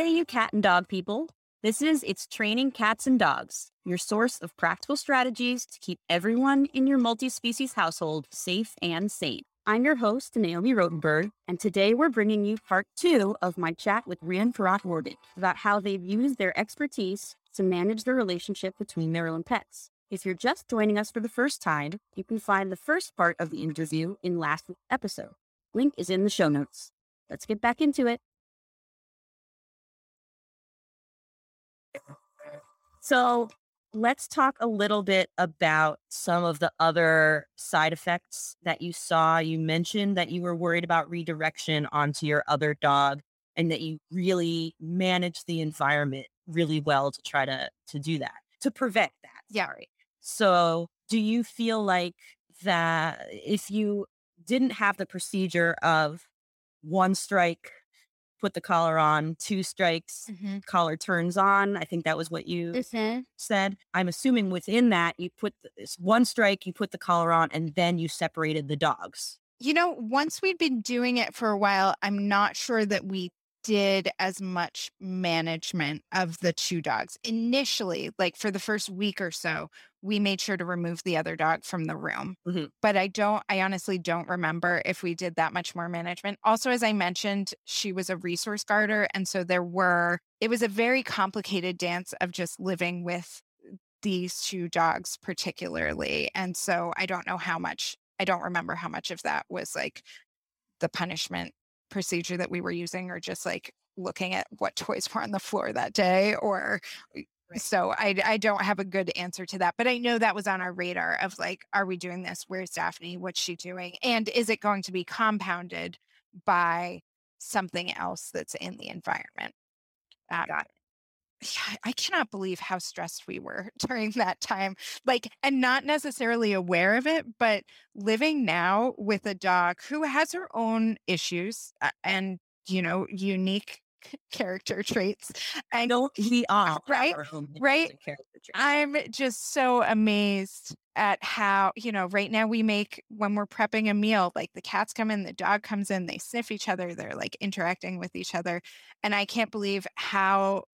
Hey, you cat and dog people. This is It's Training Cats and Dogs, your source of practical strategies to keep everyone in your multi species household safe and sane. I'm your host, Naomi Rotenberg, and today we're bringing you part two of my chat with Rian Farhat Warden about how they've used their expertise to manage the relationship between their own pets. If you're just joining us for the first time, you can find the first part of the interview in last week's episode. Link is in the show notes. Let's get back into it. So let's talk a little bit about some of the other side effects that you saw. You mentioned that you were worried about redirection onto your other dog and that you really managed the environment really well to try to to do that, to prevent that. Yeah. Sorry. So do you feel like that if you didn't have the procedure of one strike put the collar on, two strikes, Mm-hmm. collar turns on. I think that was what you said. I'm assuming within that you put this one strike, you put the collar on, and then you separated the dogs. You know, once we'd been doing it for a while, I'm not sure that we did as much management of the two dogs. Initially, like for the first week or so, we made sure to remove the other dog from the room. Mhm. But I don't, I honestly don't remember if we did that much more management. Also, as I mentioned, she was a resource guarder. And so there were, it was a very complicated dance of just living with these two dogs, particularly. And so I don't know how much, I don't remember how much of that was like the punishment procedure that we were using or just like looking at what toys were on the floor that day or so I, I don't have a good answer to that but i know that was on our radar of like are we doing this? Where's daphne? What's she doing? And is it going to be compounded by something else that's in the environment? Um, Got yeah, I cannot believe how stressed we were during that time. Like, and not necessarily aware of it, but living now with a dog who has her own issues uh, and, you know, unique character traits. And know we all have Right? different Right? I'm just so amazed at how, you know, right now we make when we're prepping a meal, like the cats come in, the dog comes in, they sniff each other, they're like interacting with each other. And I can't believe how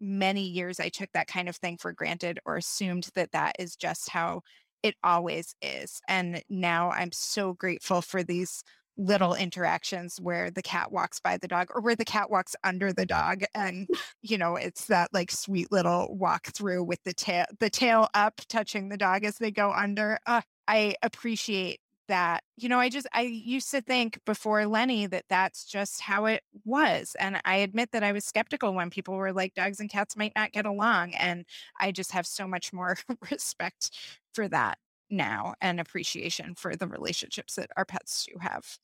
many years I took that kind of thing for granted or assumed that that is just how it always is. And now I'm so grateful for these little interactions where the cat walks by the dog or where the cat walks under the dog and you know it's that like sweet little walk through with the tail the tail up touching the dog as they go under uh, i appreciate that. You know i just i used to think before lenny that that's just how it was and i admit that i was skeptical when people were like dogs and cats might not get along and i just have so much more respect for that now and appreciation for the relationships that our pets do have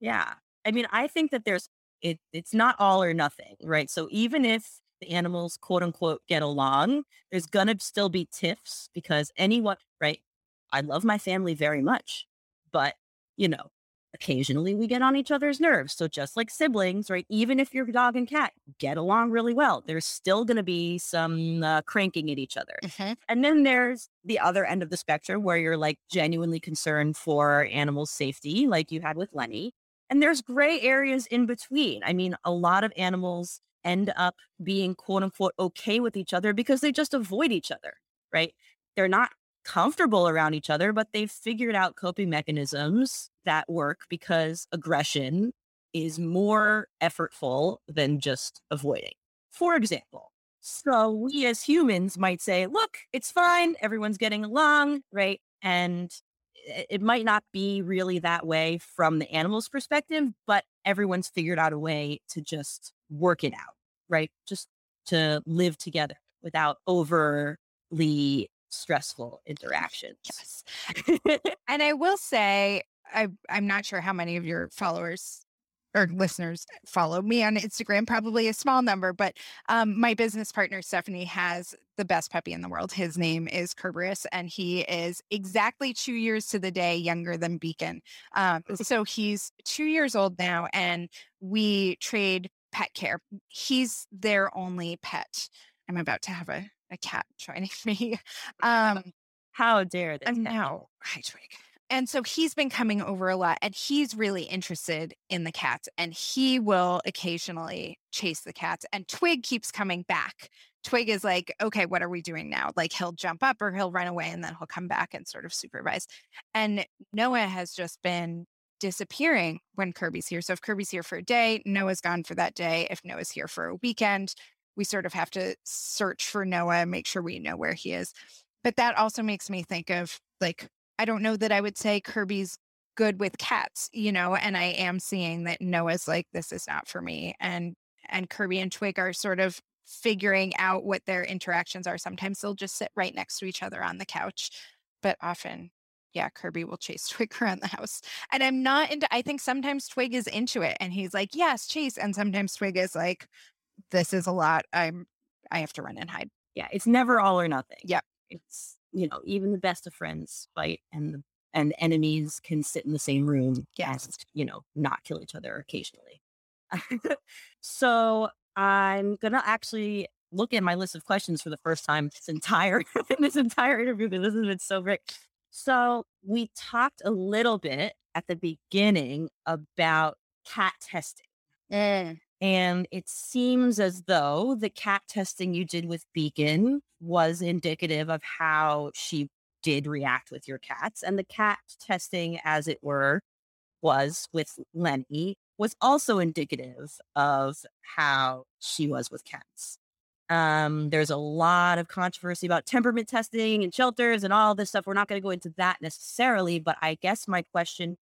Yeah. I mean, I think that there's it it's not all or nothing, right? So even if the animals quote unquote get along, there's gonna still be tiffs because anyone, right? I love my family very much, but you know, occasionally we get on each other's nerves. So just like siblings, right? Even if your dog and cat get along really well, there's still gonna be some uh, cranking at each other. And then there's the other end of the spectrum where you're like genuinely concerned for animal safety, like you had with Lenny. And there's gray areas in between. I mean, a lot of animals end up being quote unquote okay with each other because they just avoid each other, right? They're not comfortable around each other, but they've figured out coping mechanisms that work because aggression is more effortful than just avoiding. For example, so we as humans might say, look, it's fine. Everyone's getting along, right? And it might not be really that way from the animal's perspective, but everyone's figured out a way to just work it out, right? Just to live together without overly stressful interactions. Yes. and I will say, I, I'm not sure how many of your followers or listeners follow me on Instagram, probably a small number, but um, my business partner, Stephanie, has the best puppy in the world. His name is Kerberos, and he is exactly two years to the day younger than Beacon. Um, so he's two years old now, and we trade pet care. He's their only pet. I'm about to have a, a cat joining me. Um, How dare this? Know. Hi, Twig. And so he's been coming over a lot and he's really interested in the cats and he will occasionally chase the cats and twig keeps coming back. Twig is like okay what are we doing now? Like he'll jump up or he'll run away and then he'll come back and sort of supervise. And noah has just been disappearing when kirby's here. So if kirby's here for a day noah's gone for that day. If noah's here for a weekend we sort of have to search for noah and make sure we know where he is. But that also makes me think of like I don't know that I would say Kirby's good with cats, you know, and I am seeing that Noah's like, this is not for me. And and Kirby and Twig are sort of figuring out what their interactions are. Sometimes they'll just sit right next to each other on the couch, but often, yeah, Kirby will chase Twig around the house. And I'm not into, I think sometimes Twig is into it and he's like, yes, chase. And sometimes Twig is like, this is a lot. I'm, I have to run and hide. Yeah. It's never all or nothing. Yep. It's you know, even the best of friends fight and the and enemies can sit in the same room yes. and, you know, not kill each other occasionally. so I'm gonna actually look at my list of questions for the first time this entire in this entire interview because this has been so great. So we talked a little bit at the beginning about cat testing. Mm. And it seems as though the cat testing you did with Beacon was indicative of how she did react with your cats. And the cat testing, as it were, was with Lenny, was also indicative of how she was with cats. Um, there's a lot of controversy about temperament testing and shelters and all this stuff. We're not going to go into that necessarily, but I guess my question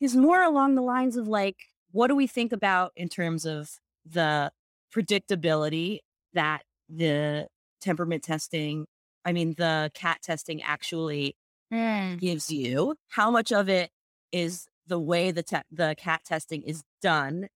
is more along the lines of like, what do we think about in terms of the predictability that the temperament testing, I mean, the cat testing actually mm. gives you? How much of it is the way the te- the cat testing is done?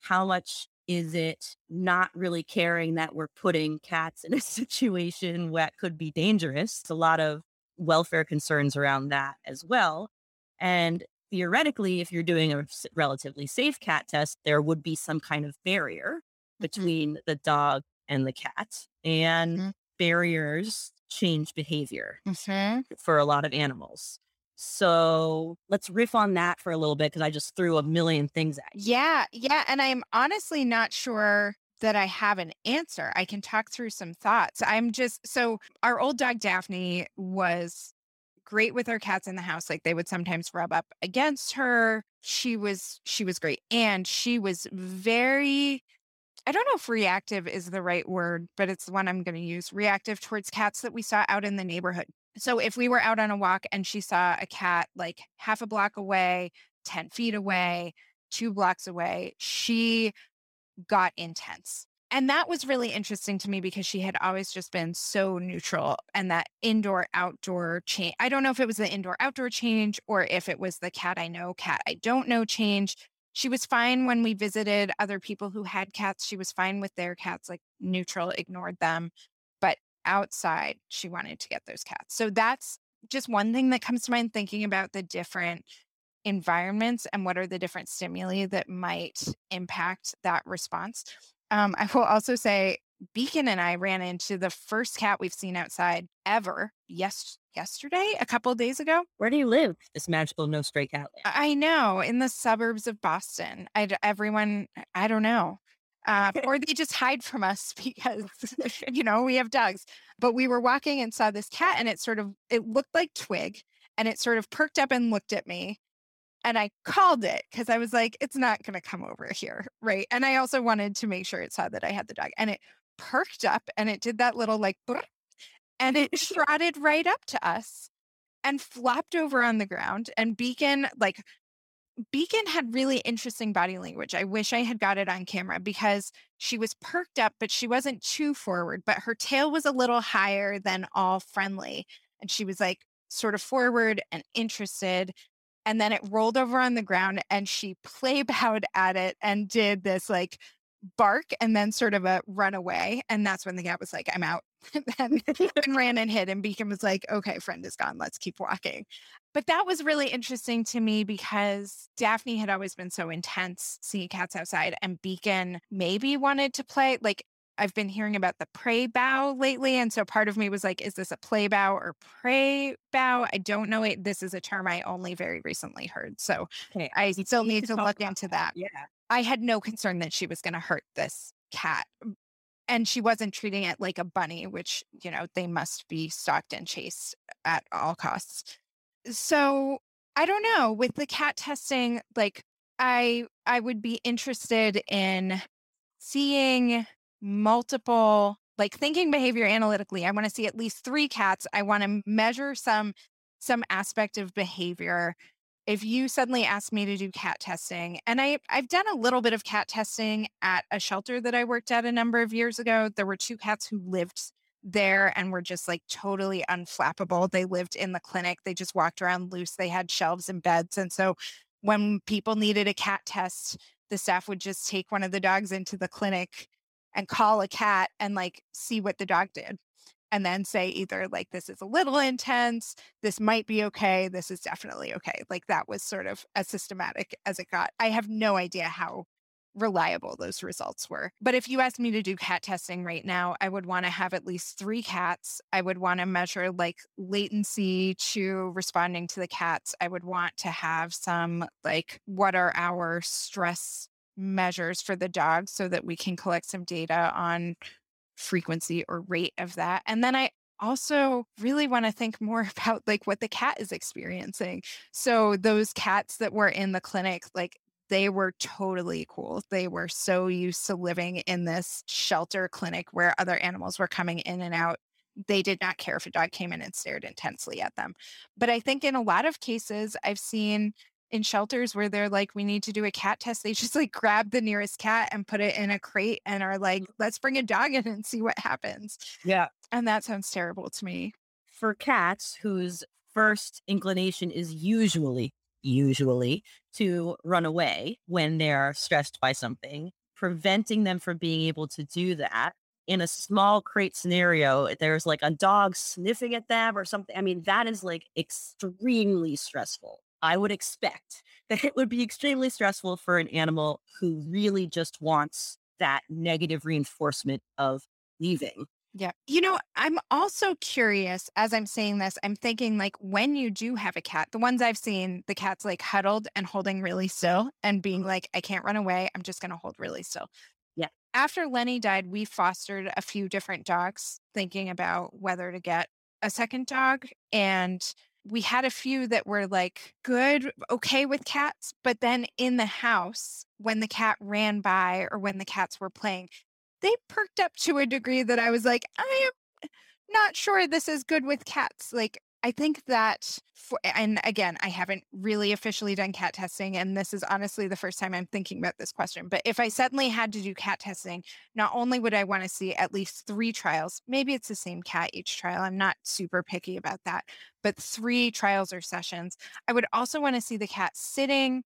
How much is it not really caring that we're putting cats in a situation that could be dangerous? It's a lot of welfare concerns around that as well. And theoretically, if you're doing a relatively safe cat test, there would be some kind of barrier mm-hmm. between the dog and the cat. And mm-hmm. barriers change behavior mm-hmm. for a lot of animals. So let's riff on that for a little bit because I just threw a million things at you. Yeah. Yeah. And I'm honestly not sure that I have an answer. I can talk through some thoughts. I'm just so our old dog Daphne was great with our cats in the house. Like they would sometimes rub up against her. She was she was great. And she was very I don't know if reactive is the right word, but it's the one I'm going to use. Reactive towards cats that we saw out in the neighborhood. So if we were out on a walk and she saw a cat like half a block away, 10 feet away, two blocks away, she got intense. And that was really interesting to me because she had always just been so neutral and that indoor outdoor change. I don't know if it was the indoor outdoor change or if it was the cat I know, cat I don't know change. She was fine when we visited other people who had cats. She was fine with their cats, like neutral, ignored them. But outside, she wanted to get those cats. So that's just one thing that comes to mind thinking about the different environments and what are the different stimuli that might impact that response. Um, I will also say Beacon and I ran into the first cat we've seen outside ever. Yes, yesterday, a couple of days ago. Where do you live? This magical no stray cat land. I know, in the suburbs of Boston. I everyone, I don't know. Uh, or they just hide from us because you know we have dogs. But we were walking and saw this cat, and it sort of it looked like Twig, and it sort of perked up and looked at me, and I called it because I was like, it's not going to come over here. Right. And I also wanted to make sure it saw that I had the dog. And it perked up and it did that little like, and it trotted right up to us and flopped over on the ground. And Beacon, like, Beacon had really interesting body language. I wish I had got it on camera because she was perked up, but she wasn't too forward, but her tail was a little higher than all friendly. And she was like sort of forward and interested and then it rolled over on the ground and she play bowed at it and did this like bark and then sort of a run away and that's when the cat was like i'm out and, and ran and hid and beacon was like okay friend is gone let's keep walking but that was really interesting to me because daphne had always been so intense seeing cats outside and beacon maybe wanted to play like I've been hearing about the prey bow lately. And so part of me was like, is this a play bow or prey bow? I don't know it. This is a term I only very recently heard. So okay. I still need, to, to look into that. Yeah. I had no concern that she was going to hurt this cat. And she wasn't treating it like a bunny, which, you know, they must be stalked and chased at all costs. So I don't know. With the cat testing, like I I would be interested in seeing multiple like thinking behavior analytically i want to see at least three cats i want to measure some some aspect of behavior if you suddenly asked me to do cat testing and i i've done a little bit of cat testing at a shelter that i worked at a number of years ago there were two cats who lived there and were just like totally unflappable they lived in the clinic they just walked around loose they had shelves and beds and so when people needed a cat test the staff would just take one of the dogs into the clinic and call a cat and like see what the dog did and then say either like this is a little intense this might be okay this is definitely okay. Like that was sort of as systematic as it got. I have no idea how reliable those results were but if you asked me to do cat testing right now i would want to have at least three cats. I would want to measure like latency to responding to the cats. I would want to have some like what are our stress measures for the dog so that we can collect some data on frequency or rate of that. And then I also really want to think more about like what the cat is experiencing. So those cats that were in the clinic, like they were totally cool. They were so used to living in this shelter clinic where other animals were coming in and out. They did not care if a dog came in and stared intensely at them. But I think in a lot of cases, I've seen in shelters where they're like, we need to do a cat test, they just like grab the nearest cat and put it in a crate and are like, mm. let's bring a dog in and see what happens. Yeah. And that sounds terrible to me. For cats whose first inclination is usually, usually to run away when they're stressed by something, preventing them from being able to do that in a small crate scenario, eh, there's like a dog sniffing at them or something. I mean, that is like extremely stressful. I would expect that it would be extremely stressful for an animal who really just wants that negative reinforcement of leaving. Yeah. You know, I'm also curious as I'm saying this, I'm thinking like when you do have a cat, the ones I've seen, the cat's like huddled and holding really still and being like, I can't run away. I'm just going to hold really still. Yeah. After Lenny died, we fostered a few different dogs thinking about whether to get a second dog. And we had a few that were like good, okay with cats, but then in the house, when the cat ran by or when the cats were playing, they perked up to a degree that I was like, I am not sure this is good with cats. Like, I think that, for, and again, I haven't really officially done cat testing, and this is honestly the first time I'm thinking about this question. But if I suddenly had to do cat testing, not only would I want to see at least three trials, maybe it's the same cat each trial. I'm not super picky about that, but three trials or sessions. I would also want to see the cat sitting,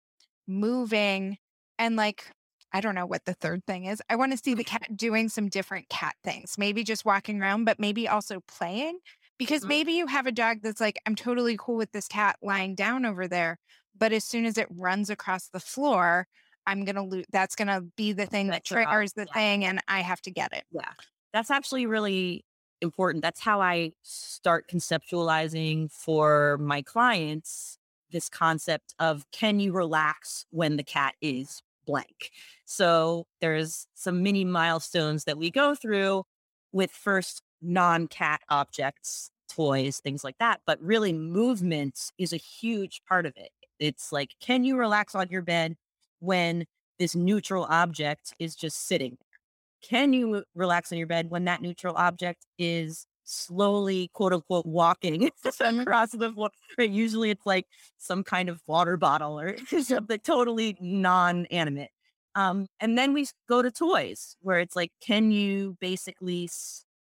moving, and like I don't know what the third thing is. I want to see the mm. cat doing some different cat things, maybe just walking around, but maybe also playing because mm-hmm. maybe you have a dog that's like, I'm totally cool with this cat lying down over there. But as soon as it runs across the floor, I'm going to lose. That's going to be the thing that triggers the yeah. thing and I have to get it. Yeah. That's actually really important. That's how I start conceptualizing for my clients this concept of can you relax when the cat is blank? So there's some mini milestones that we go through with first non cat objects, toys, things like that. But really, movement is a huge part of it. It's like, can you relax on your bed when this neutral object is just sitting there? Can you relax on your bed when that neutral object is slowly, quote unquote, walking across the floor? Right? Usually it's like some kind of water bottle or something totally non animate. Um, and then we go to toys where it's like, can you basically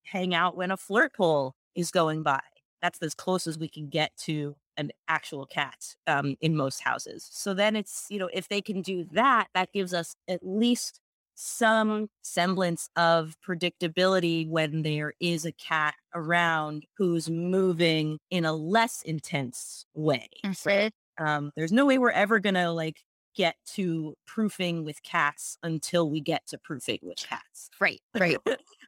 hang out when a flirt pole is going by. That's as close as we can get to an actual cat um, in most houses. So then it's, you know, if they can do that, that gives us at least some semblance of predictability when there is a cat around who's moving in a less intense way. Mm-hmm. Um, there's no way we're ever going to like get to proofing with cats until we get to proofing with cats. Right, right.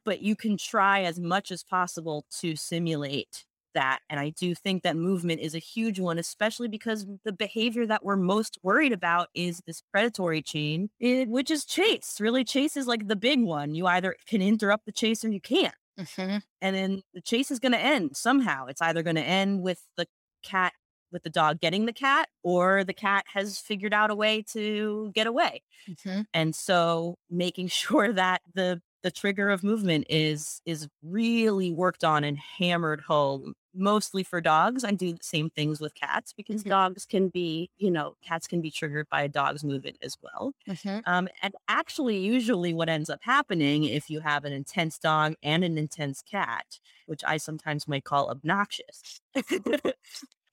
but you can try as much as possible to simulate that. And I do think that movement is a huge one, especially because the behavior that we're most worried about is this predatory chain, eh, which is chase. Really, chase is like the big one. You either can interrupt the chase or you can't. Mm-hmm. And then the chase is going to end somehow. It's either going to end with the cat, with the dog getting the cat, or the cat has figured out a way to get away. Mm-hmm. And so making sure that the the trigger of movement is is really worked on and hammered home mostly for dogs i do the same things with cats because Mhm. dogs can be you know cats can be triggered by a dog's movement as well Mm-hmm. um, and actually usually what ends up happening if you have an intense dog and an intense cat which i sometimes might call obnoxious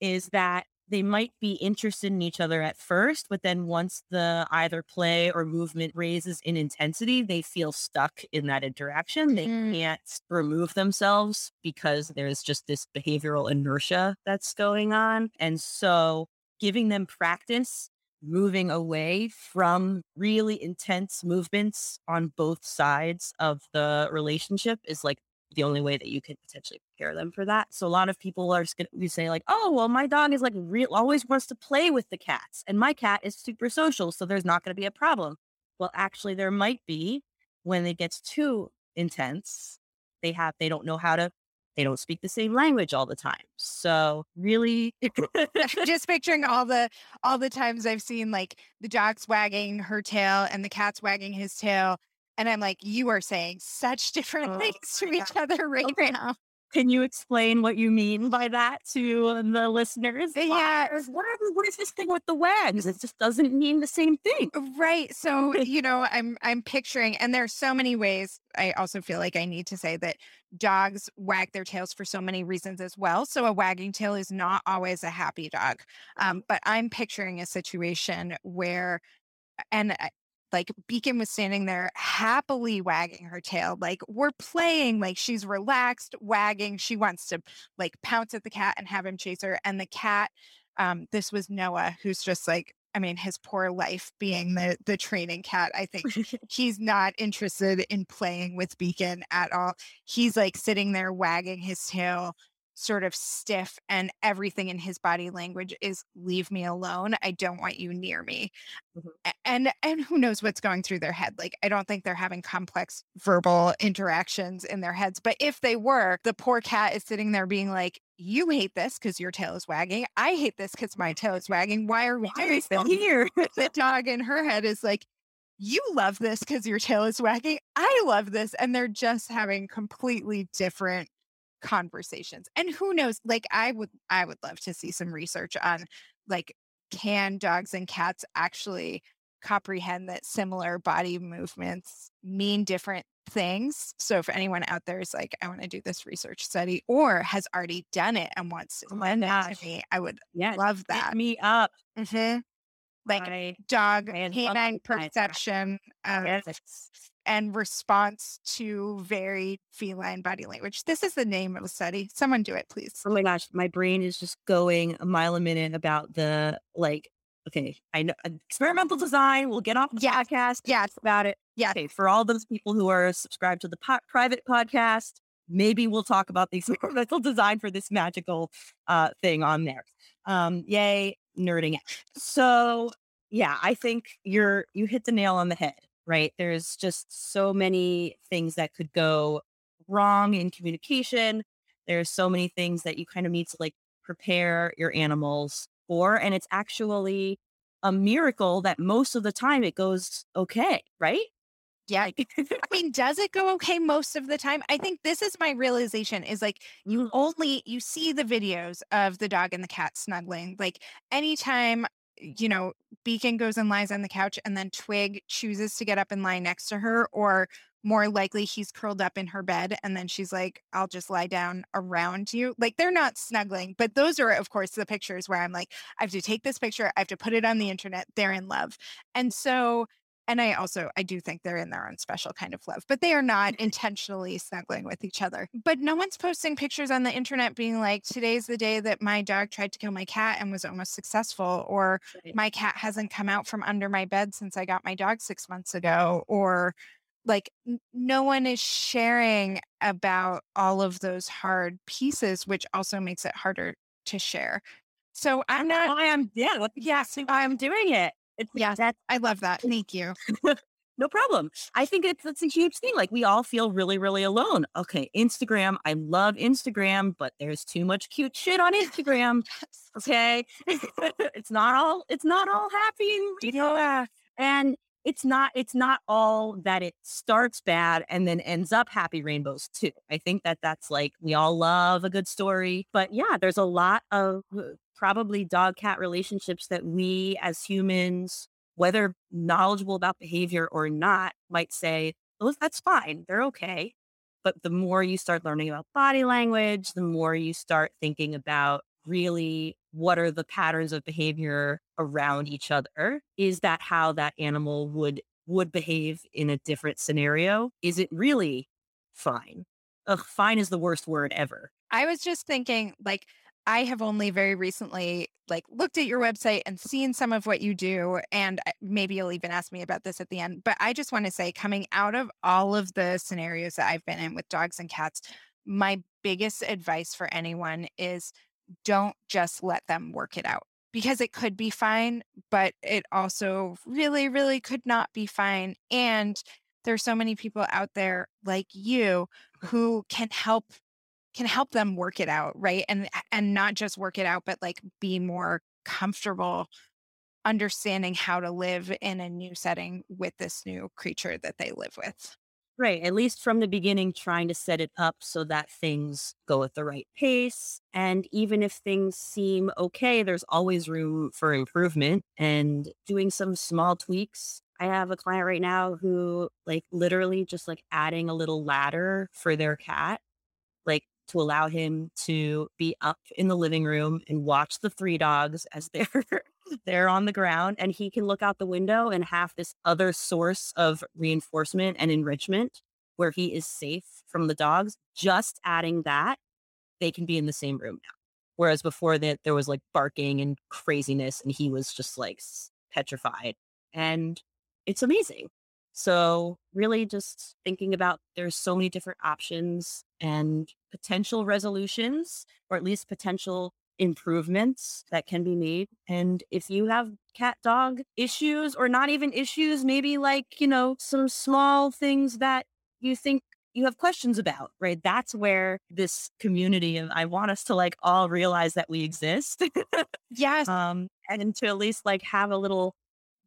is that they might be interested in each other at first, but then once the either play or movement raises in intensity, they feel stuck in that interaction. They Mm. can't remove themselves because there's just this behavioral inertia that's going on. And so giving them practice moving away from really intense movements on both sides of the relationship is like the only way that you could potentially prepare them for that. So a lot of people are just going to say like, "Oh, well, my dog is like real always wants to play with the cats, and my cat is super social, so there's not going to be a problem." Well, actually, there might be when it gets too intense. They have they don't know how to they don't speak the same language all the time. So really, just picturing all the all the times I've seen like the dog's wagging her tail and the cat's wagging his tail. And I'm like, you are saying such different Oh things to each other right Okay. now. can you explain what you mean by that to the listeners? Uh, yeah. What, are- what is this thing with the wags? It just doesn't mean the same thing. Uh, right. So, you know, I'm I'm picturing and there's so many ways. I also feel like I need to say that dogs wag their tails for so many reasons as well. So a wagging tail is not always a happy dog. Um, but I'm picturing a situation where and I- like Beacon was standing there happily wagging her tail. Like we're playing, like she's relaxed, wagging. She wants to like pounce at the cat and have him chase her. And the cat, um, this was Noah, who's just like, I mean, his poor life being the the training cat. I think he's not interested in playing with Beacon at all. He's like sitting there wagging his tail, sort of stiff, and everything in his body language is leave me alone. I don't want you near me. Mhm. And and who knows what's going through their head. Like I don't think they're having complex verbal interactions in their heads. But if they were, the poor cat is sitting there being like, you hate this because your tail is wagging. I hate this because my tail is wagging. Why are we Why doing this? here? the dog in her head is like, you love this because your tail is wagging. I love this. And they're just having completely different conversations. And who knows, like I would I would love to see some research on like can dogs and cats actually comprehend that similar body movements mean different things. So if anyone out there is like, I want to do this research study or has already done it and wants to Oh my send it to me, I would Yeah, love hit that. me up. Mhm. Like I, dog canine perception uh, yes. And response to very feline body language. This is the name of the study. Someone do it, please. Oh my gosh, my brain is just going a mile a minute about the like. Okay, I know uh, experimental design. We'll get off the Yes, podcast. yes, about it. yes. Okay, for all those people who are subscribed to the po- private podcast, maybe we'll talk about the experimental design for this magical uh, thing on there. Um, yay, nerding out. So yeah, I think you're you hit the nail on the head. Right? There's just so many things that could go wrong in communication. There's so many things that you kind of need to like prepare your animals for, and it's actually a miracle that most of the time it goes okay, right? Yeah. I mean, does it go okay most of the time? I think this is my realization is like you mm. only you see the videos of the dog and the cat snuggling. Like anytime, you know, Beacon goes and lies on the couch and then Twig chooses to get up and lie next to her, or more likely he's curled up in her bed and then she's like, I'll just lie down around you. Like they're not snuggling, but those are, of course, the pictures where I'm like, I have to take this picture, I have to put it on the internet. They're in love. And so And I also I do think they're in their own special kind of love, but they are not mm-hmm. intentionally snuggling with each other. But no one's posting pictures on the internet being like, today's the day that my dog tried to kill my cat and was almost successful, or my cat hasn't come out from under my bed since I got my dog six months ago, or like no one is sharing about all of those hard pieces, which also makes it harder to share. So I'm not, I am yeah, yeah, I'm doing it. It's Yes. that's I love that. Thank you. no problem. I think it's it's a huge thing. Like we all feel really, really alone. Okay, Instagram. I love Instagram, but there's too much cute shit on Instagram. Okay. it's not all it's not all happy and Yeah. and it's not it's not all that it starts bad and then ends up happy rainbows too i think that that's like we all love a good story but yeah there's a lot of uh, probably dog cat relationships that we as humans whether knowledgeable about behavior or not might say oh that's fine they're okay. But the more you start learning about body language the more you start thinking about really what are the patterns of behavior around each other is that how that animal would would behave in a different scenario? Is it really fine? Ugh, fine is the worst word ever. I was just thinking, like, I have only very recently like looked at your website and seen some of what you do, and uh, maybe you'll even ask me about this at the end. But I just want to say, coming out of all of the scenarios that I've been in with dogs and cats, my biggest advice for anyone is don't just let them work it out because it could be fine, but it also really, really could not be fine. And there's so many people out there like you mm-hmm. who can help can help them work it out, right? And and not just work it out, but like be more comfortable understanding how to live in a new setting with this new creature that they live with. Right. At least from the beginning, trying to set it up so that things go at the right pace. And even if things seem okay, there's always room for improvement and doing some small tweaks. I have a client right now who, like, literally just like adding a little ladder for their cat, to allow him to be up in the living room and watch the three dogs as they're they're on the ground and he can look out the window and have this other source of reinforcement and enrichment where he is safe from the dogs. Just adding that they can be in the same room now. Whereas before that there was like barking and craziness and he was just like petrified. And it's amazing so really just thinking about there's so many different options and potential resolutions or at least potential improvements that can be made. And if you have cat dog issues or not even issues, maybe like, you know, some small things that you think you have questions about, right? That's where this community and I want us to like all realize that we exist. Yes. um and to at least like have a little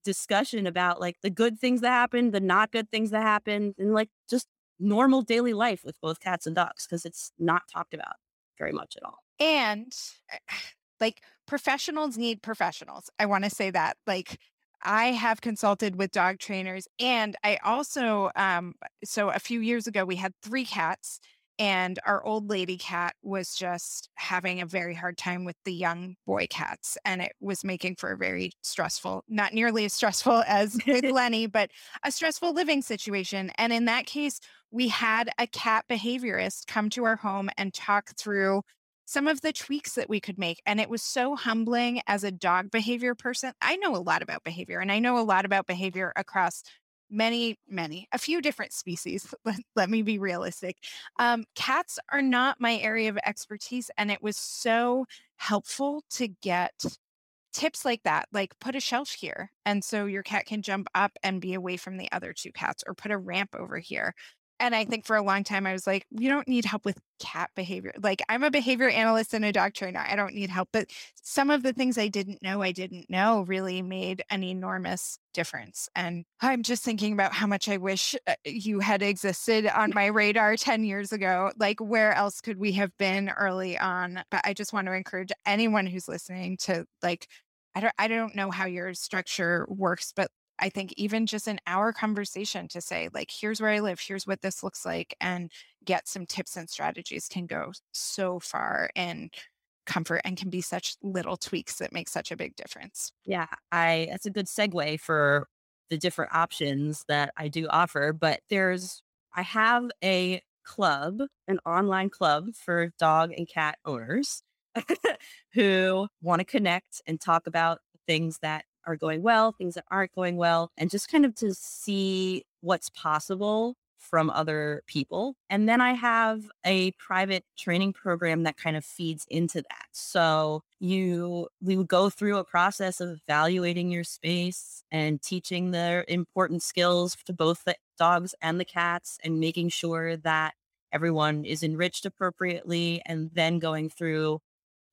discussion about like the good things that happen, the not good things that happen, and like just normal daily life with both cats and dogs because it's not talked about very much at all. And like professionals need professionals. I want to say that. Like I have consulted with dog trainers and I also um so a few years ago we had 3 cats and our old lady cat was just having a very hard time with the young boy cats and it was making for a very stressful not nearly as stressful as with Lenny but a stressful living situation and in that case we had a cat behaviorist come to our home and talk through some of the tweaks that we could make. And it was so humbling as a dog behavior person. I know a lot about behavior and I know a lot about behavior across many, many, a few different species. Let, let me be realistic. Um, cats are not my area of expertise. And it was so helpful to get tips like that, like put a shelf here. And so your cat can jump up and be away from the other two cats, or put a ramp over here. And I think for a long time, I was like, we don't need help with cat behavior. Like, I'm a behavior analyst and a dog trainer. I don't need help. But some of the things I didn't know, I didn't know really made an enormous difference. And I'm just thinking about how much I wish uh, you had existed on my radar 10 years ago. Like, where else could we have been early on? But I just want to encourage anyone who's listening to, like, I don't, I don't know how your structure works, but I think even just an hour conversation to say, like, here's where I live, here's what this looks like, and get some tips and strategies can go so far in comfort and can be such little tweaks that make such a big difference. Yeah, I that's a good segue for the different options that I do offer. But there's, I have a club, an online club for dog and cat owners who want to connect and talk about things that are going well, things that aren't going well, and just kind of to see what's possible from other people. And then I have a private training program that kind of feeds into that. So you we would go through a process of evaluating your space and teaching the important skills to both the dogs and the cats and making sure that everyone is enriched appropriately and then going through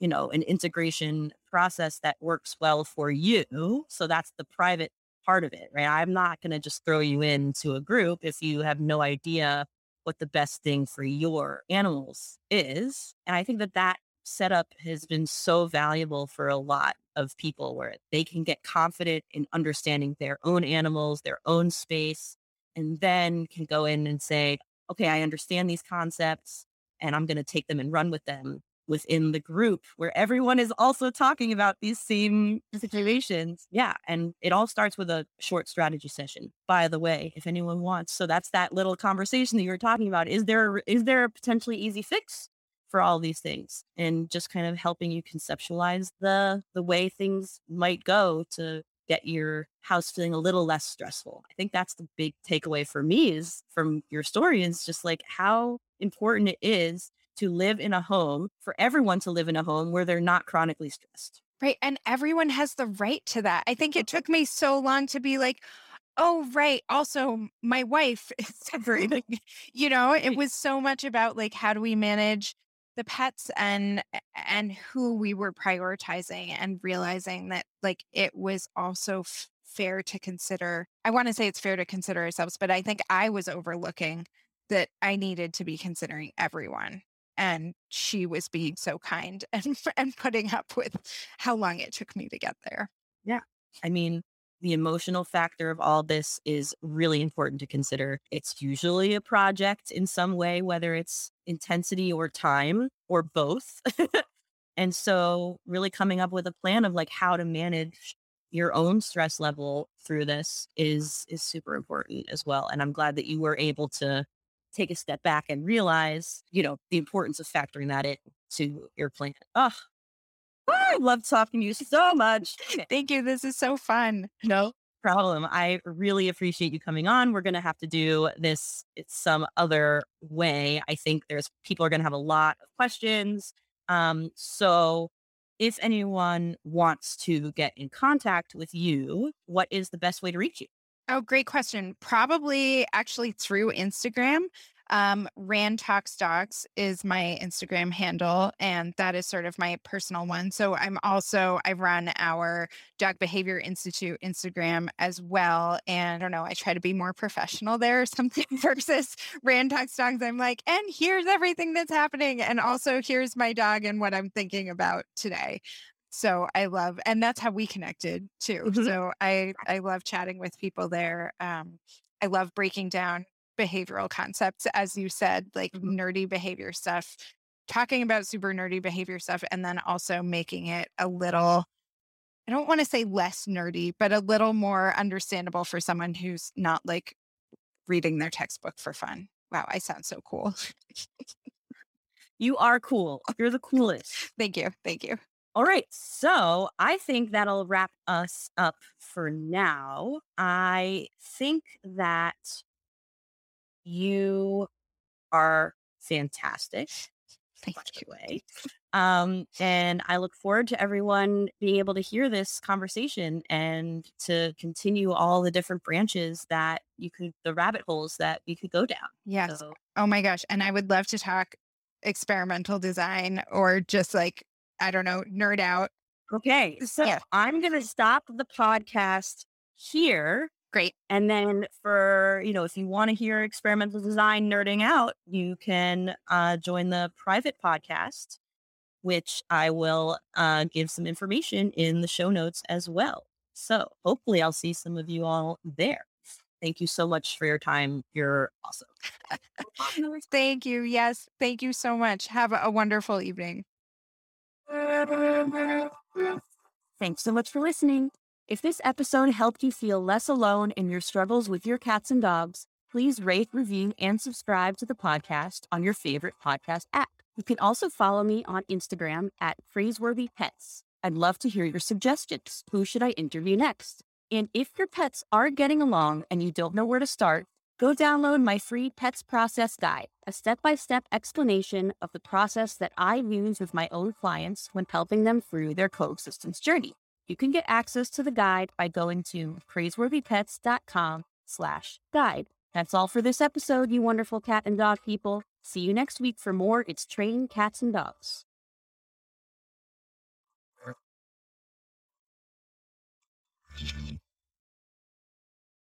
you know an integration process that works well for you so that's the private part of it right? I'm not going to just throw you into a group if you have no idea what the best thing for your animals is and i think that that setup has been so valuable for a lot of people where they can get confident in understanding their own animals their own space and then can go in and say okay, I understand these concepts and I'm going to take them and run with them within the group where everyone is also talking about these same situations. Yeah. And it all starts with a short strategy session, by the way, if anyone wants. So that's that little conversation that you were talking about. Is there is there a potentially easy fix for all these things? And just kind of helping you conceptualize the the way things might go to get your house feeling a little less stressful. I think that's the big takeaway for me is from your story is just like how important it is to live in a home for everyone to live in a home where they're not chronically stressed. Right. And everyone has the right to that. I think it took me so long to be like, oh, right. Also, my wife is separating. you know, it was so much about like, how do we manage the pets and and who we were prioritizing and realizing that like it was also f- fair to consider i want to say it's fair to consider ourselves but i think i was overlooking that i needed to be considering everyone and she was being so kind and and putting up with how long it took me to get there yeah i mean the emotional factor of all this is really important to consider. It's usually a project in some way, whether it's intensity or time or both. and so, really coming up with a plan of like how to manage your own stress level through this is is super important as well and i'm glad that you were able to take a step back and realize you know the importance of factoring that into your plan oh I love talking to you so much. Thank you. This is so fun. No problem. I really appreciate you coming on. We're going to have to do this some other way. I think there's people are going to have a lot of questions. Um, so if anyone wants to get in contact with you, what is the best way to reach you? Oh, great question. Probably actually through Instagram. Um, Rand Talks Dogs is my Instagram handle, and that is sort of my personal one. So I'm also, I run our Dog Behavior Institute Instagram as well. And I don't know, I try to be more professional there or something versus Rand Talks Dogs. I'm like, and here's everything that's happening. And also, here's my dog and what I'm thinking about today. So I love, and that's how we connected too. Mm-hmm. So I I love chatting with people there. Um, I love breaking down behavioral concepts, as you said, like mm-hmm. nerdy behavior stuff, talking about super nerdy behavior stuff, and then also making it a little, I don't want to say less nerdy, but a little more understandable for someone who's not like reading their textbook for fun. Wow, I sound so cool. you are cool. You're the coolest. Thank you. Thank you. All right. So I think that'll wrap us up for now. I think that you are fantastic. Thank you. Way. Um, and I look forward to everyone being able to hear this conversation and to continue all the different branches that you could, the rabbit holes that we could go down. Yes. So, oh my gosh. And I would love to talk experimental design or just like, I don't know, nerd out. Okay. So yeah. I'm going to stop the podcast here Great. And then for, you know, if you want to hear experimental design nerding out, you can uh, join the private podcast, which I will uh, give some information in the show notes as well. So hopefully I'll see some of you all there. Thank you so much for your time. You're awesome. thank you. Yes. Thank you so much. Have a wonderful evening. Thanks so much for listening. If this episode helped you feel less alone in your struggles with your cats and dogs, please rate, review, and subscribe to the podcast on your favorite podcast app. You can also follow me on Instagram at Praiseworthy Pets. I'd love to hear your suggestions. Who should I interview next? And if your pets aren't getting along and you don't know where to start, go download my free Pets Process Guide, a step by step explanation of the process that I use with my own clients when helping them through their coexistence journey. You can get access to the guide by going to praiseworthypets.com slash guide. That's all for this episode, you wonderful cat and dog people. See you next week for more It's Trained Cats and Dogs.